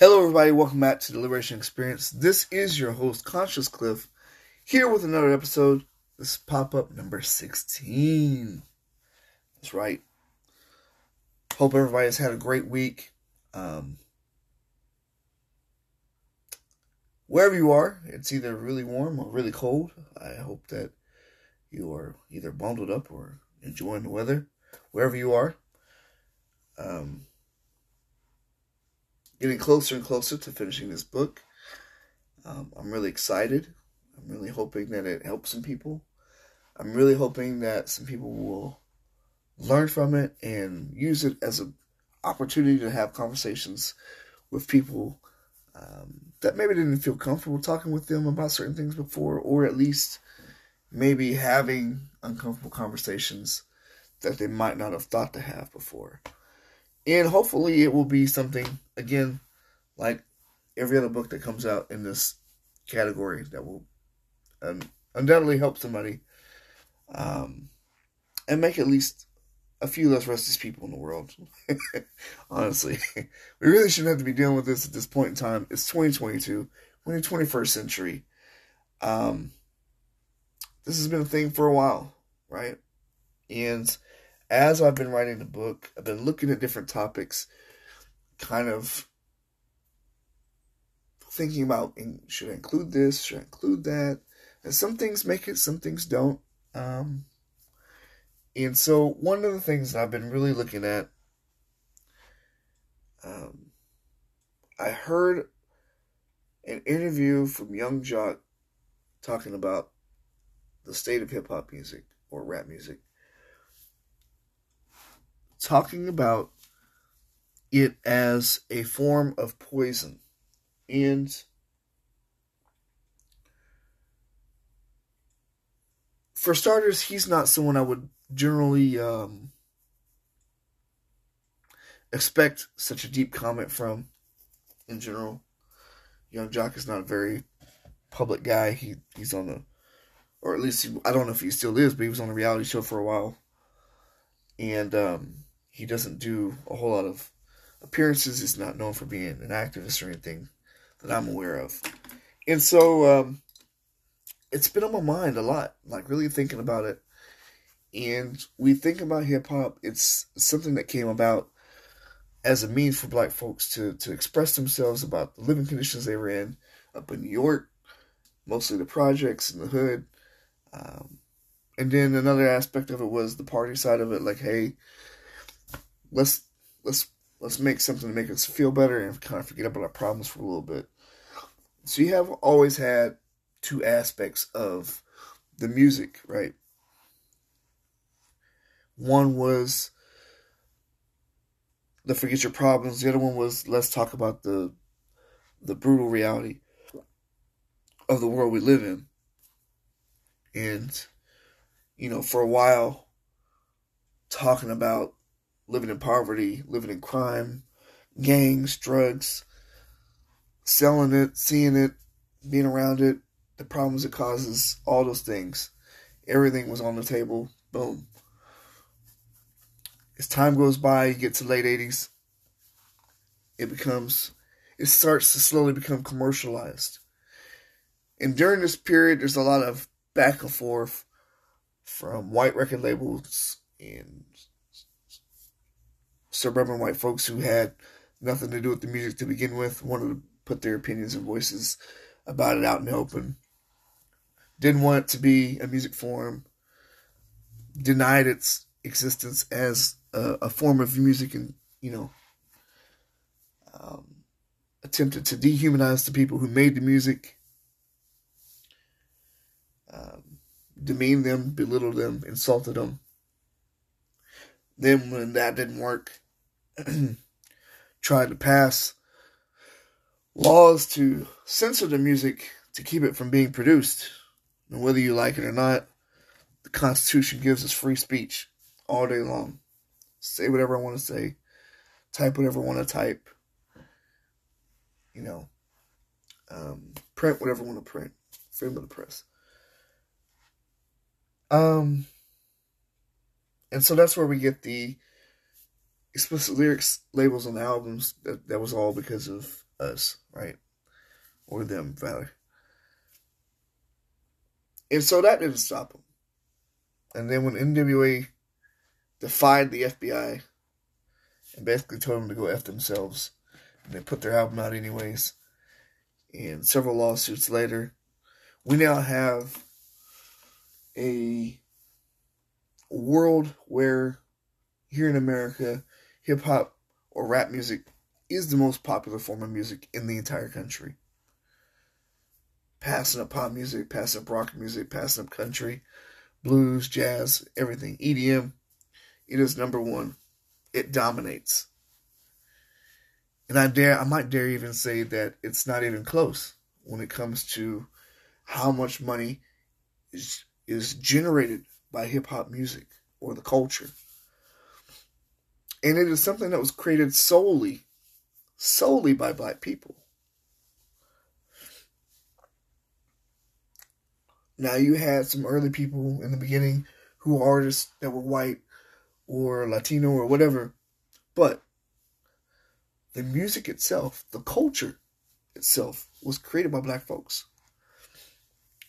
Hello, everybody. Welcome back to the Liberation Experience. This is your host, Conscious Cliff, here with another episode. This is pop up number 16. That's right. Hope everybody has had a great week. Um, wherever you are, it's either really warm or really cold. I hope that you are either bundled up or enjoying the weather, wherever you are. Um, getting closer and closer to finishing this book. Um, I'm really excited. I'm really hoping that it helps some people. I'm really hoping that some people will learn from it and use it as an opportunity to have conversations with people um, that maybe didn't feel comfortable talking with them about certain things before, or at least maybe having uncomfortable conversations that they might not have thought to have before. And hopefully, it will be something, again, like every other book that comes out in this category that will um, undoubtedly help somebody um, and make at least a few less racist people in the world. Honestly, we really shouldn't have to be dealing with this at this point in time. It's 2022, we're in the 21st century. Um, this has been a thing for a while, right? And as I've been writing the book, I've been looking at different topics, kind of thinking about should I include this, should I include that? And some things make it, some things don't. Um, and so, one of the things that I've been really looking at, um, I heard an interview from Young Joc talking about the state of hip hop music or rap music talking about it as a form of poison. And for starters, he's not someone I would generally um, expect such a deep comment from in general. Young Joc is not a very public guy. He he's on the, or at least he, I don't know if he still is, but he was on a reality show for a while, and um, he doesn't do a whole lot of appearances. He's not known for being an activist or anything that I'm aware of. And so um, it's been on my mind a lot, like really thinking about it. And we think about hip hop, it's something that came about as a means for black folks to, to express themselves about the living conditions they were in up in New York, mostly the projects and the hood. Um, and then another aspect of it was the party side of it, like, hey, let's let's let's make something to make us feel better and kind of forget about our problems for a little bit. So you have always had two aspects of the music, right? One was the forget your problems. The other one was let's talk about the the brutal reality of the world we live in. And you know, for a while talking about living in poverty, living in crime, gangs, drugs, selling it, seeing it, being around it, the problems it causes, all those things. Everything was on the table. Boom. As time goes by, you get to late 80s, it becomes, it starts to slowly become commercialized. And during this period, there's a lot of back and forth from white record labels and suburban white folks who had nothing to do with the music to begin with wanted to put their opinions and voices about it out in the open. Didn't want it to be a music form. Denied its existence as a, a form of music and, you know, um, attempted to dehumanize the people who made the music, um, demean them, belittle them, insulted them. Then, when that didn't work, tried to pass laws to censor the music to keep it from being produced. And whether you like it or not, the Constitution gives us free speech all day long. Say whatever I want to say, type whatever I want to type, you know, um, print whatever I want to print. Freedom of the press. Um, and so that's where we get the explicit lyrics labels on the albums. That, that was all because of us, right? Or them, rather. And so that didn't stop them. And then when NWA defied the FBI and basically told them to go F themselves, and they put their album out anyways, and several lawsuits later, we now have a world where here in America, hip hop or rap music is the most popular form of music in the entire country. Passing up pop music, passing up rock music, passing up country, blues, jazz, everything. EDM, it is number one. It dominates. And I dare I might dare even say that it's not even close when it comes to how much money is is generated by hip hop music or the culture. And it is something that was created solely, solely by black people. Now, you had some early people in the beginning who were artists that were white or Latino or whatever, but the music itself, the culture itself, was created by black folks.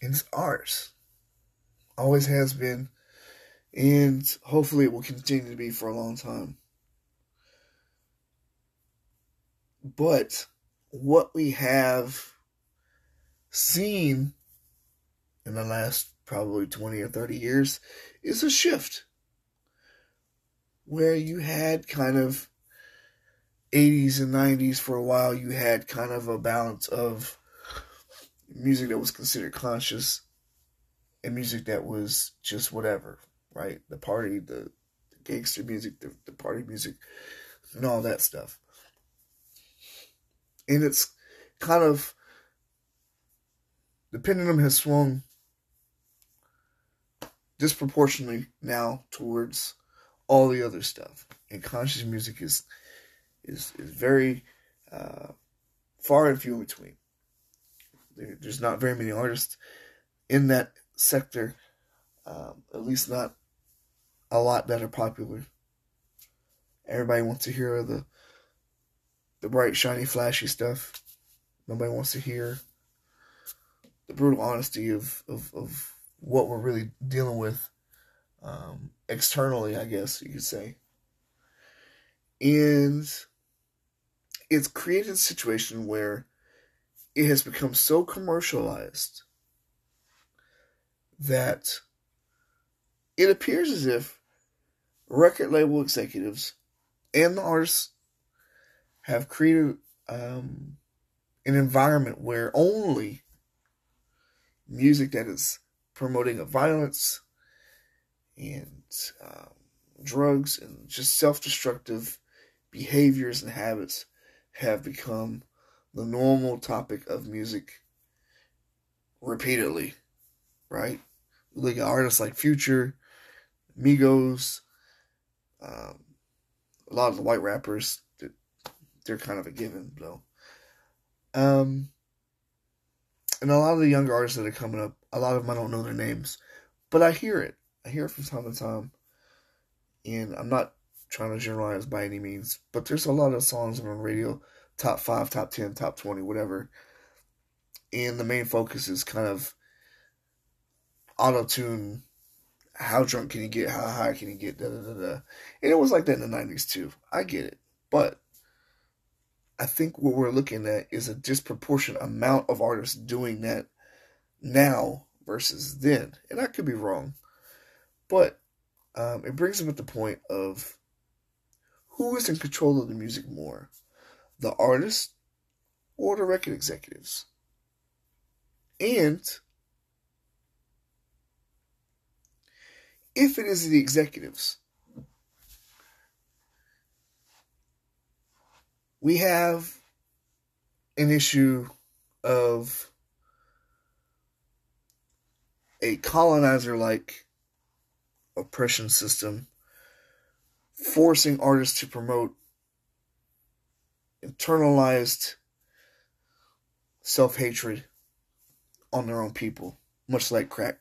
And it's ours. Always has been. And hopefully it will continue to be for a long time. But what we have seen in the last probably 20 or 30 years is a shift where you had kind of 80s and 90s for a while, you had kind of a balance of music that was considered conscious and music that was just whatever, right? The party, the, the gangster music, the, the party music, and all that stuff and it's kind of the pendulum has swung disproportionately now towards all the other stuff, and conscious music is is is very uh, far and few in between. There, there's not very many artists in that sector, um, at least not a lot that are popular. Everybody wants to hear the the bright, shiny, flashy stuff. Nobody wants to hear the brutal honesty of, of, of what we're really dealing with um, externally, I guess you could say. And it's created a situation where it has become so commercialized that it appears as if record label executives and the artists have created um, an environment where only music that is promoting violence and um, drugs and just self-destructive behaviors and habits have become the normal topic of music repeatedly, right? Look at artists like Future, Migos, um, a lot of the white rappers they're kind of a given though. Um, and a lot of the younger artists that are coming up, a lot of them I don't know their names, but I hear it. I hear it from time to time, and I'm not trying to generalize by any means, but there's a lot of songs on the radio, top five, top ten, top twenty, whatever, and the main focus is kind of auto tune. How drunk can you get? How high can you get? Da, da, da, da. And it was like that in the '90s too. I get it, but I think what we're looking at is a disproportionate amount of artists doing that now versus then. And I could be wrong. But um, it brings up the point of who is in control of the music more? The artist or the record executives? And if it is the executives, we have an issue of a colonizer like oppression system forcing artists to promote internalized self hatred on their own people, much like crack.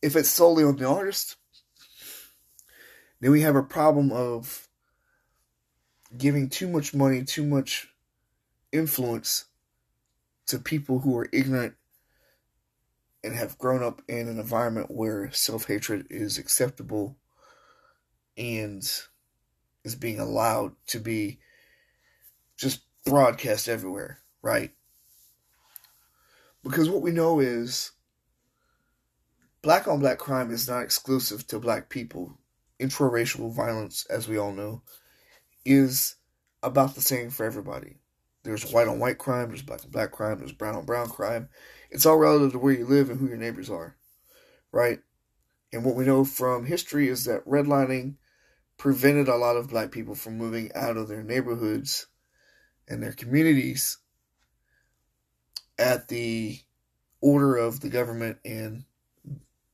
If it's solely on the artist, then we have a problem of giving too much money, too much influence to people who are ignorant and have grown up in an environment where self hatred is acceptable and is being allowed to be just broadcast everywhere, right? Because what we know is black on black crime is not exclusive to black people. Intraracial violence, as we all know, is about the same for everybody. There's white on white crime, there's black on black crime, there's brown on brown crime. It's all relative to where you live and who your neighbors are, right? And what we know from history is that redlining prevented a lot of black people from moving out of their neighborhoods and their communities at the order of the government and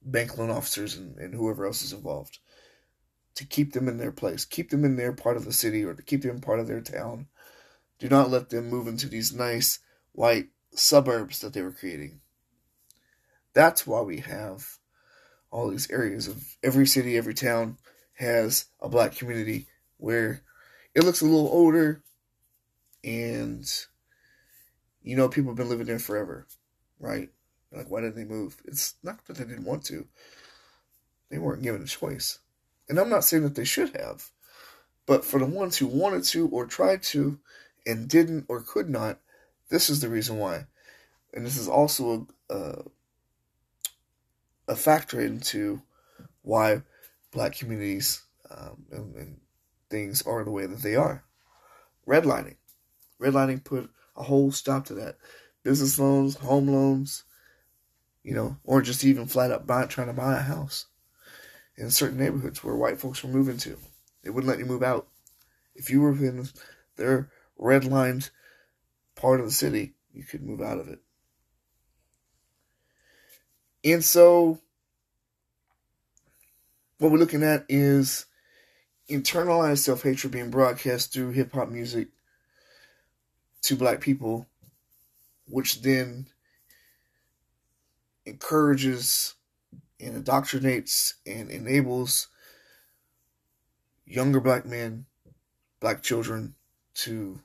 bank loan officers and, and whoever else is involved to keep them in their place, keep them in their part of the city or to keep them part of their town. Do not let them move into these nice white suburbs that they were creating. That's why we have all these areas of every city, every town has a black community where it looks a little older and you know people have been living there forever, right? Like why didn't they move? It's not that they didn't want to. They weren't given a choice. And I'm not saying that they should have. But for the ones who wanted to or tried to and didn't or could not, this is the reason why. And this is also a, a, a factor into why black communities um, and, and things are the way that they are. Redlining. Redlining put a whole stop to that. Business loans, home loans, you know, or just even flat up buy, trying to buy a house in certain neighborhoods where white folks were moving to. They wouldn't let you move out. If you were in their redlined part of the city, you could move out of it. And so what we're looking at is internalized self hatred being broadcast through hip hop music to black people, which then encourages and indoctrinates and enables younger black men, black children to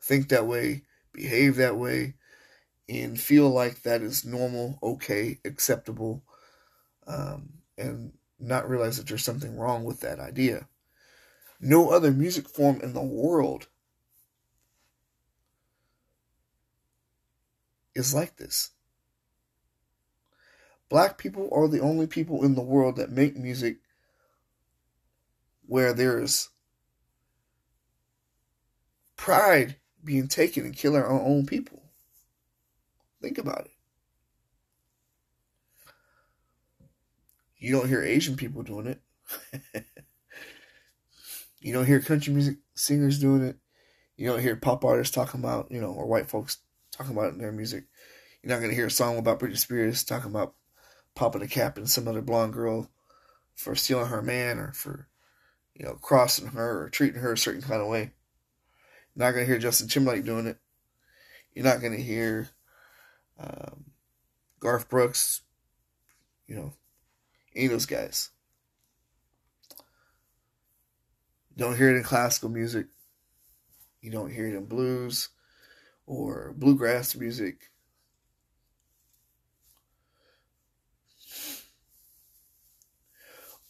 think that way, behave that way, and feel like that is normal, okay, acceptable, um, and not realize that there's something wrong with that idea. No other music form in the world is like this. Black people are the only people in the world that make music where there's pride being taken in killing our own people. Think about it. You don't hear Asian people doing it. you don't hear country music singers doing it. You don't hear pop artists talking about, you know, or white folks talking about in their music. You're not going to hear a song about Britney Spears talking about popping a cap in some other blonde girl for stealing her man or for, you know, crossing her or treating her a certain kind of way. You're not going to hear Justin Timberlake doing it. You're not going to hear um, Garth Brooks, you know, any of those guys. You don't hear it in classical music. You don't hear it in blues or bluegrass music.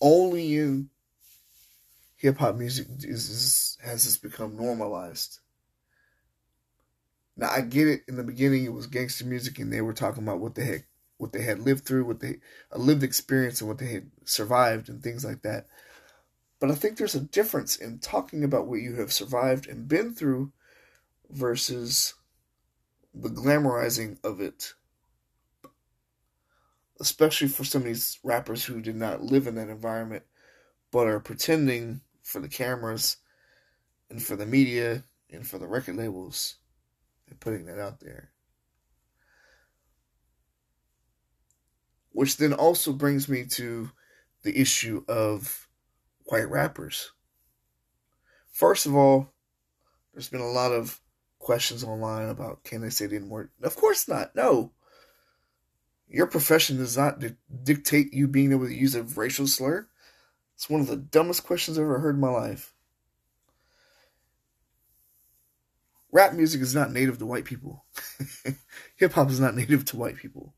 Only in hip hop music is, is, has this become normalized. Now I get it. In the beginning, it was gangster music, and they were talking about what the heck what they had lived through, what they a lived experience, and what they had survived, and things like that. But I think there's a difference in talking about what you have survived and been through versus the glamorizing of it. Especially for some of these rappers who did not live in that environment, but are pretending for the cameras and for the media and for the record labels and putting that out there. Which then also brings me to the issue of white rappers. First of all, there's been a lot of questions online about can they say the N word? Of course not. No. Your profession does not di- dictate you being able to use a racial slur. It's one of the dumbest questions I've ever heard in my life. rap music is not native to white people. Hip hop is not native to white people.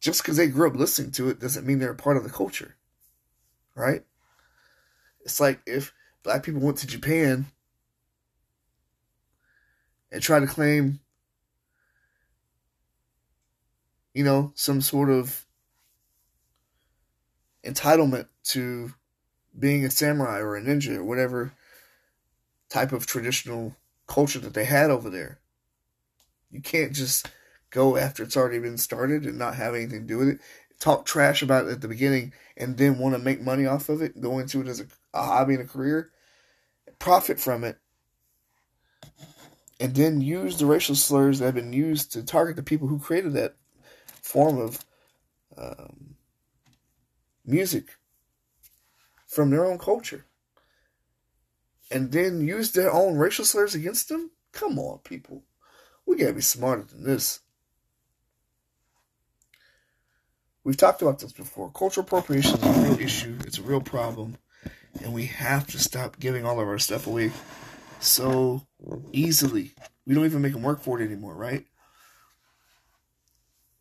Just because they grew up listening to it doesn't mean they're a part of the culture. Right? It's like if black people went to Japan and tried to claim, you know, some sort of entitlement to being a samurai or a ninja or whatever type of traditional culture that they had over there. You can't just go after it's already been started and not have anything to do with it. Talk trash about it at the beginning and then want to make money off of it, go into it as a, a hobby and a career, profit from it, and then use the racial slurs that have been used to target the people who created that form of um, music from their own culture and then use their own racial slurs against them? Come on, people. We gotta be smarter than this. We've talked about this before. Cultural appropriation is a real issue, it's a real problem, and we have to stop giving all of our stuff away so easily. We don't even make them work for it anymore, right?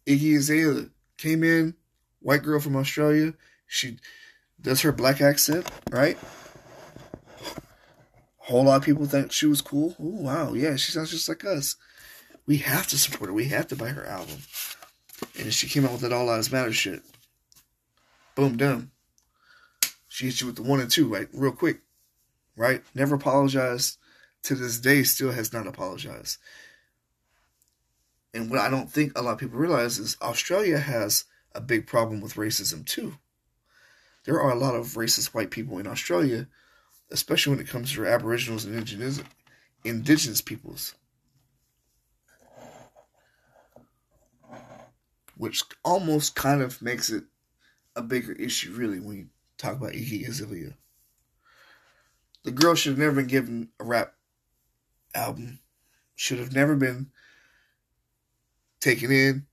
Iggy Azalea came in, white girl from Australia. She does her black accent, right? A whole lot of people think she was cool. Oh wow, yeah, she sounds just like us. We have to support her. We have to buy her album. And she came out with that All Lives Matter shit. Boom, done. She hit you with the one and two, right? Real quick. Right? Never apologized. To this day, still has not apologized. And what I don't think a lot of people realize is Australia has a big problem with racism too. There are a lot of racist white people in Australia especially when it comes to Aboriginals and indigenous, indigenous peoples. Which almost kind of makes it a bigger issue, really, when you talk about Iggy Azalea. The girl should have never been given a rap album, should have never been taken in,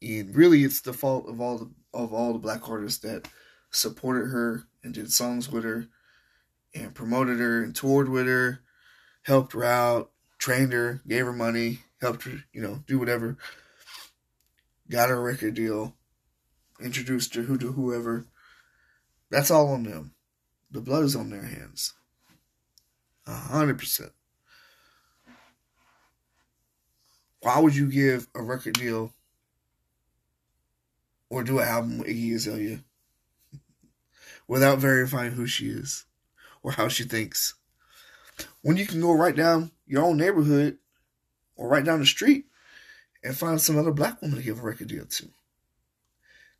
and really, it's the fault of all the of all the black artists that supported her and did songs with her and promoted her and toured with her, helped her out, trained her, gave her money, helped her, you know, do whatever. Got her a record deal, introduced her who to whoever. That's all on them. The blood is on their hands. A hundred percent. Why would you give a record deal or do an album with Iggy Azalea without verifying who she is? or how she thinks. When you can go right down your own neighborhood or right down the street and find some other black woman to give a record deal to.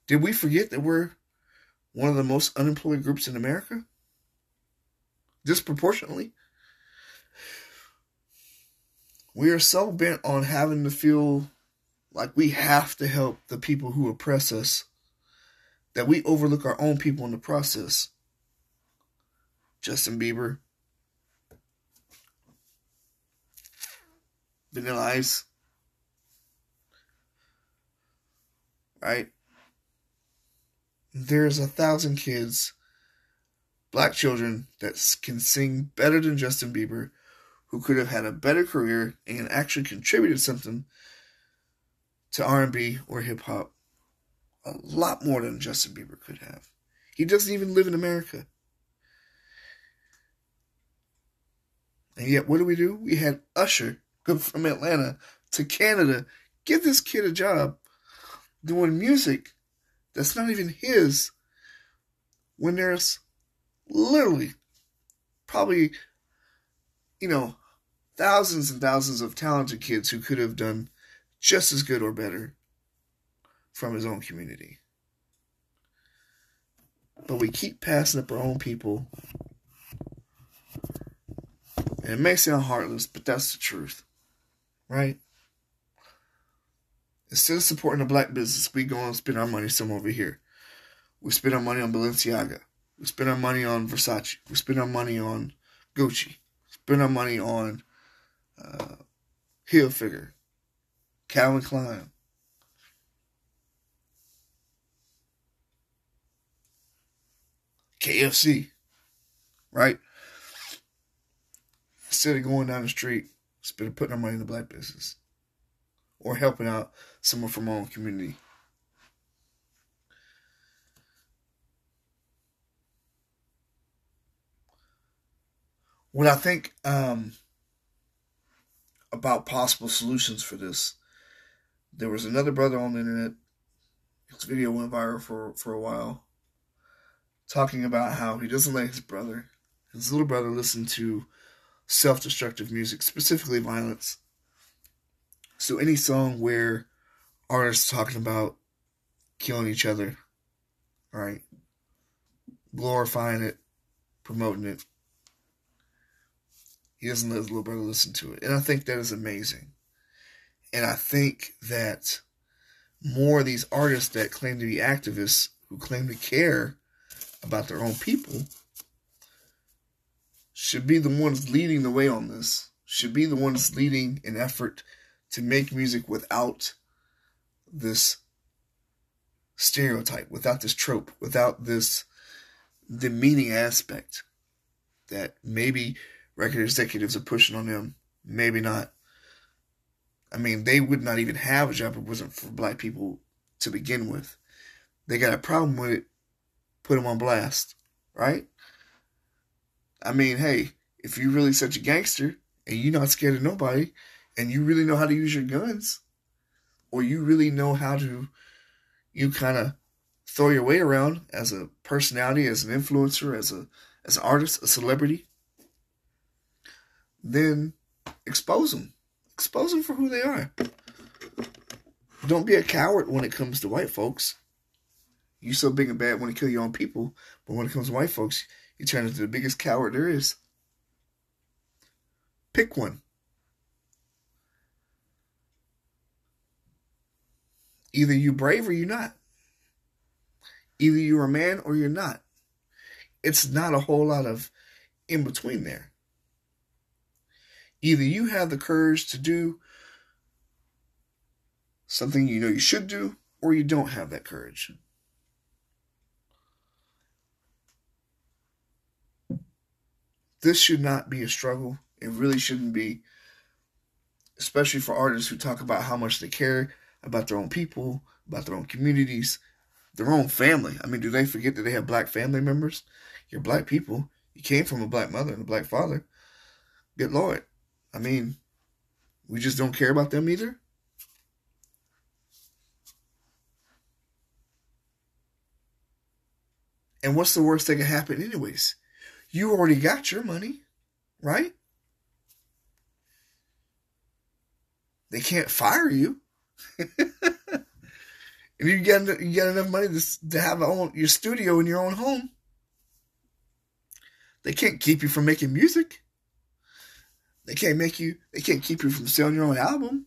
Did we forget that we're one of the most unemployed groups in America? Disproportionately. We are so bent on having to feel like we have to help the people who oppress us that we overlook our own people in the process. Justin Bieber, Vanilla Ice, right? There's a thousand kids, black children, that can sing better than Justin Bieber, who could have had a better career and actually contributed something to R&B or hip hop a lot more than Justin Bieber could have. He doesn't even live in America. And yet, what do we do? We had Usher go from Atlanta to Canada, give this kid a job doing music that's not even his when there's literally probably, you know, thousands and thousands of talented kids who could have done just as good or better from his own community. But we keep passing up our own people and it may sound heartless, but that's the truth. Right? Instead of supporting a black business, we go and spend our money somewhere over here. We spend our money on Balenciaga. We spend our money on Versace. We spend our money on Gucci. We spend our money on uh, figure. Calvin Klein. KFC, right? instead of going down the street, instead of putting our money in the black business or helping out someone from our own community. What I think um, about possible solutions for this, there was another brother on the internet. His video went viral for, for a while, talking about how he doesn't let his brother, his little brother, listen to self destructive music, specifically violence. So any song where artists talking about killing each other, right? Glorifying it, promoting it. He doesn't let his little brother listen to it. And I think that is amazing. And I think that more of these artists that claim to be activists, who claim to care about their own people, should be the ones leading the way on this, should be the ones leading an effort to make music without this stereotype, without this trope, without this demeaning aspect that maybe record executives are pushing on them, maybe not. I mean, they would not even have a job if it wasn't for black people to begin with. They got a problem with it, put them on blast, right? I mean, hey, if you're really such a gangster and you're not scared of nobody and you really know how to use your guns or you really know how to, you kind of throw your way around as a personality, as an influencer, as a as an artist, a celebrity, then expose them. Expose them for who they are. Don't be a coward when it comes to white folks. You so big and bad want to kill your own people, but when it comes to white folks, you turn into the biggest coward there is. Pick one. Either you brave or you're not. Either you're a man or you're not. It's not a whole lot of in between there. Either you have the courage to do something you know you should do, or you don't have that courage. this should not be a struggle. It really shouldn't be, especially for artists who talk about how much they care about their own people, about their own communities, their own family. I mean, do they forget that they have black family members? You're black people. You came from a black mother and a black father. Good Lord. I mean, we just don't care about them either? And what's the worst that can happen, anyways? you already got your money, right? They can't fire you. and you get you get enough money to, to have own, your studio in your own home. They can't keep you from making music. They can't make you. They can't keep you from selling your own album.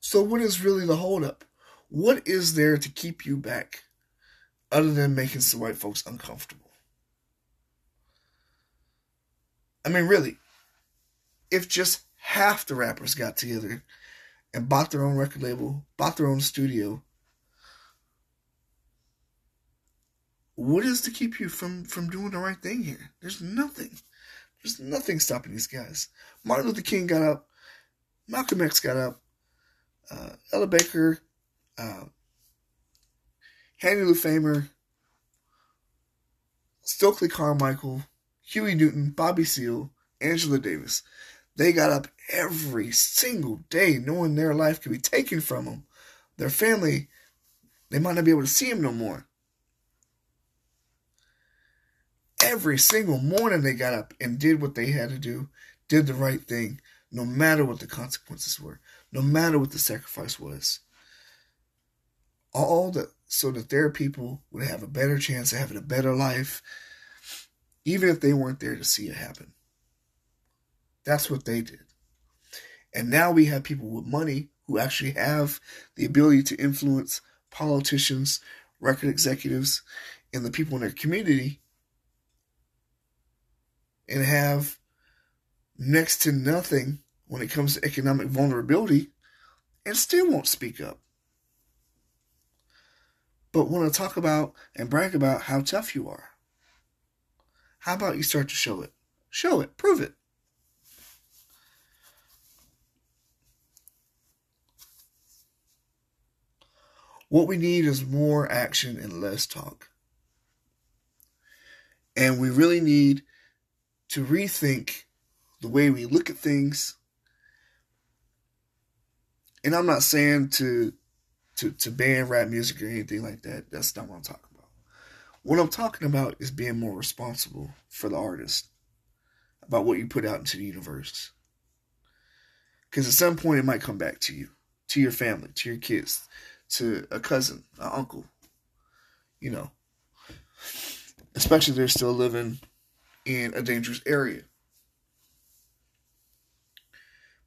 So what is really the holdup? What is there to keep you back other than making some white folks uncomfortable? I mean, really, if just half the rappers got together and bought their own record label, bought their own studio, what is to keep you from from doing the right thing here? There's nothing. There's nothing stopping these guys. Martin Luther King got up. Malcolm X got up. Uh, Ella Baker uh, Henry Lefemer, Stokely Carmichael, Huey Newton, Bobby Seale, Angela Davis. They got up every single day knowing their life could be taken from them. Their family, they might not be able to see them no more. Every single morning they got up and did what they had to do, did the right thing, no matter what the consequences were, no matter what the sacrifice was all that so that their people would have a better chance of having a better life, even if they weren't there to see it happen. That's what they did. And now we have people with money who actually have the ability to influence politicians, record executives, and the people in their community and have next to nothing when it comes to economic vulnerability and still won't speak up but want to talk about and brag about how tough you are, How about you start to show it? Show it, prove it. What we need is more action and less talk. And we really need to rethink the way we look at things. And I'm not saying to to to ban rap music or anything like that. That's not what I'm talking about. What I'm talking about is being more responsible for the artist about what you put out into the universe. Because at some point it might come back to you, to your family, to your kids, to a cousin, an uncle, you know. Especially if they're still living in a dangerous area.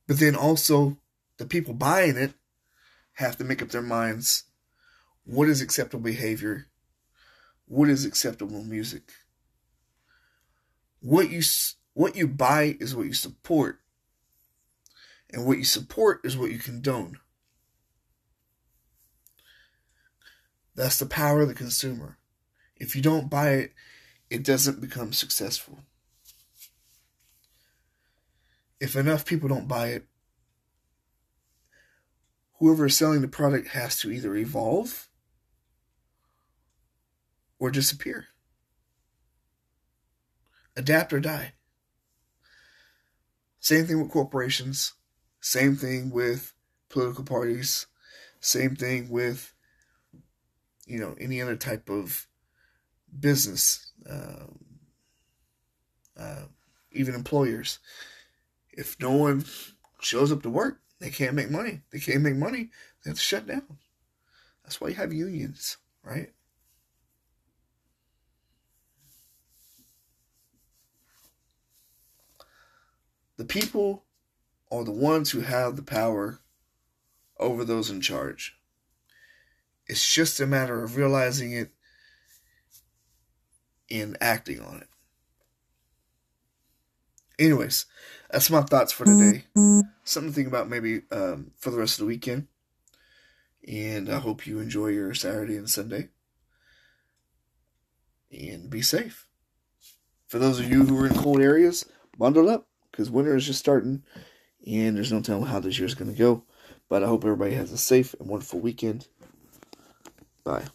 But then also, the people buying it have to make up their minds what is acceptable behavior, what is acceptable music. What you what you buy is what you support, and what you support is what you condone. That's the power of the consumer. If you don't buy it, it doesn't become successful. If enough people don't buy it, whoever is selling the product has to either evolve or disappear. Adapt or die. Same thing with corporations. Same thing with political parties. Same thing with you know any other type of business, um, uh, even employers. If no one shows up to work, they can't make money. They can't make money. They have to shut down. That's why you have unions, right? The people are the ones who have the power over those in charge. It's just a matter of realizing it and acting on it. Anyways, that's my thoughts for today. Something to think about maybe um, for the rest of the weekend. And I hope you enjoy your Saturday and Sunday. And be safe. For those of you who are in cold areas, bundle up because winter is just starting and there's no telling how this year is going to go. But I hope everybody has a safe and wonderful weekend. Bye.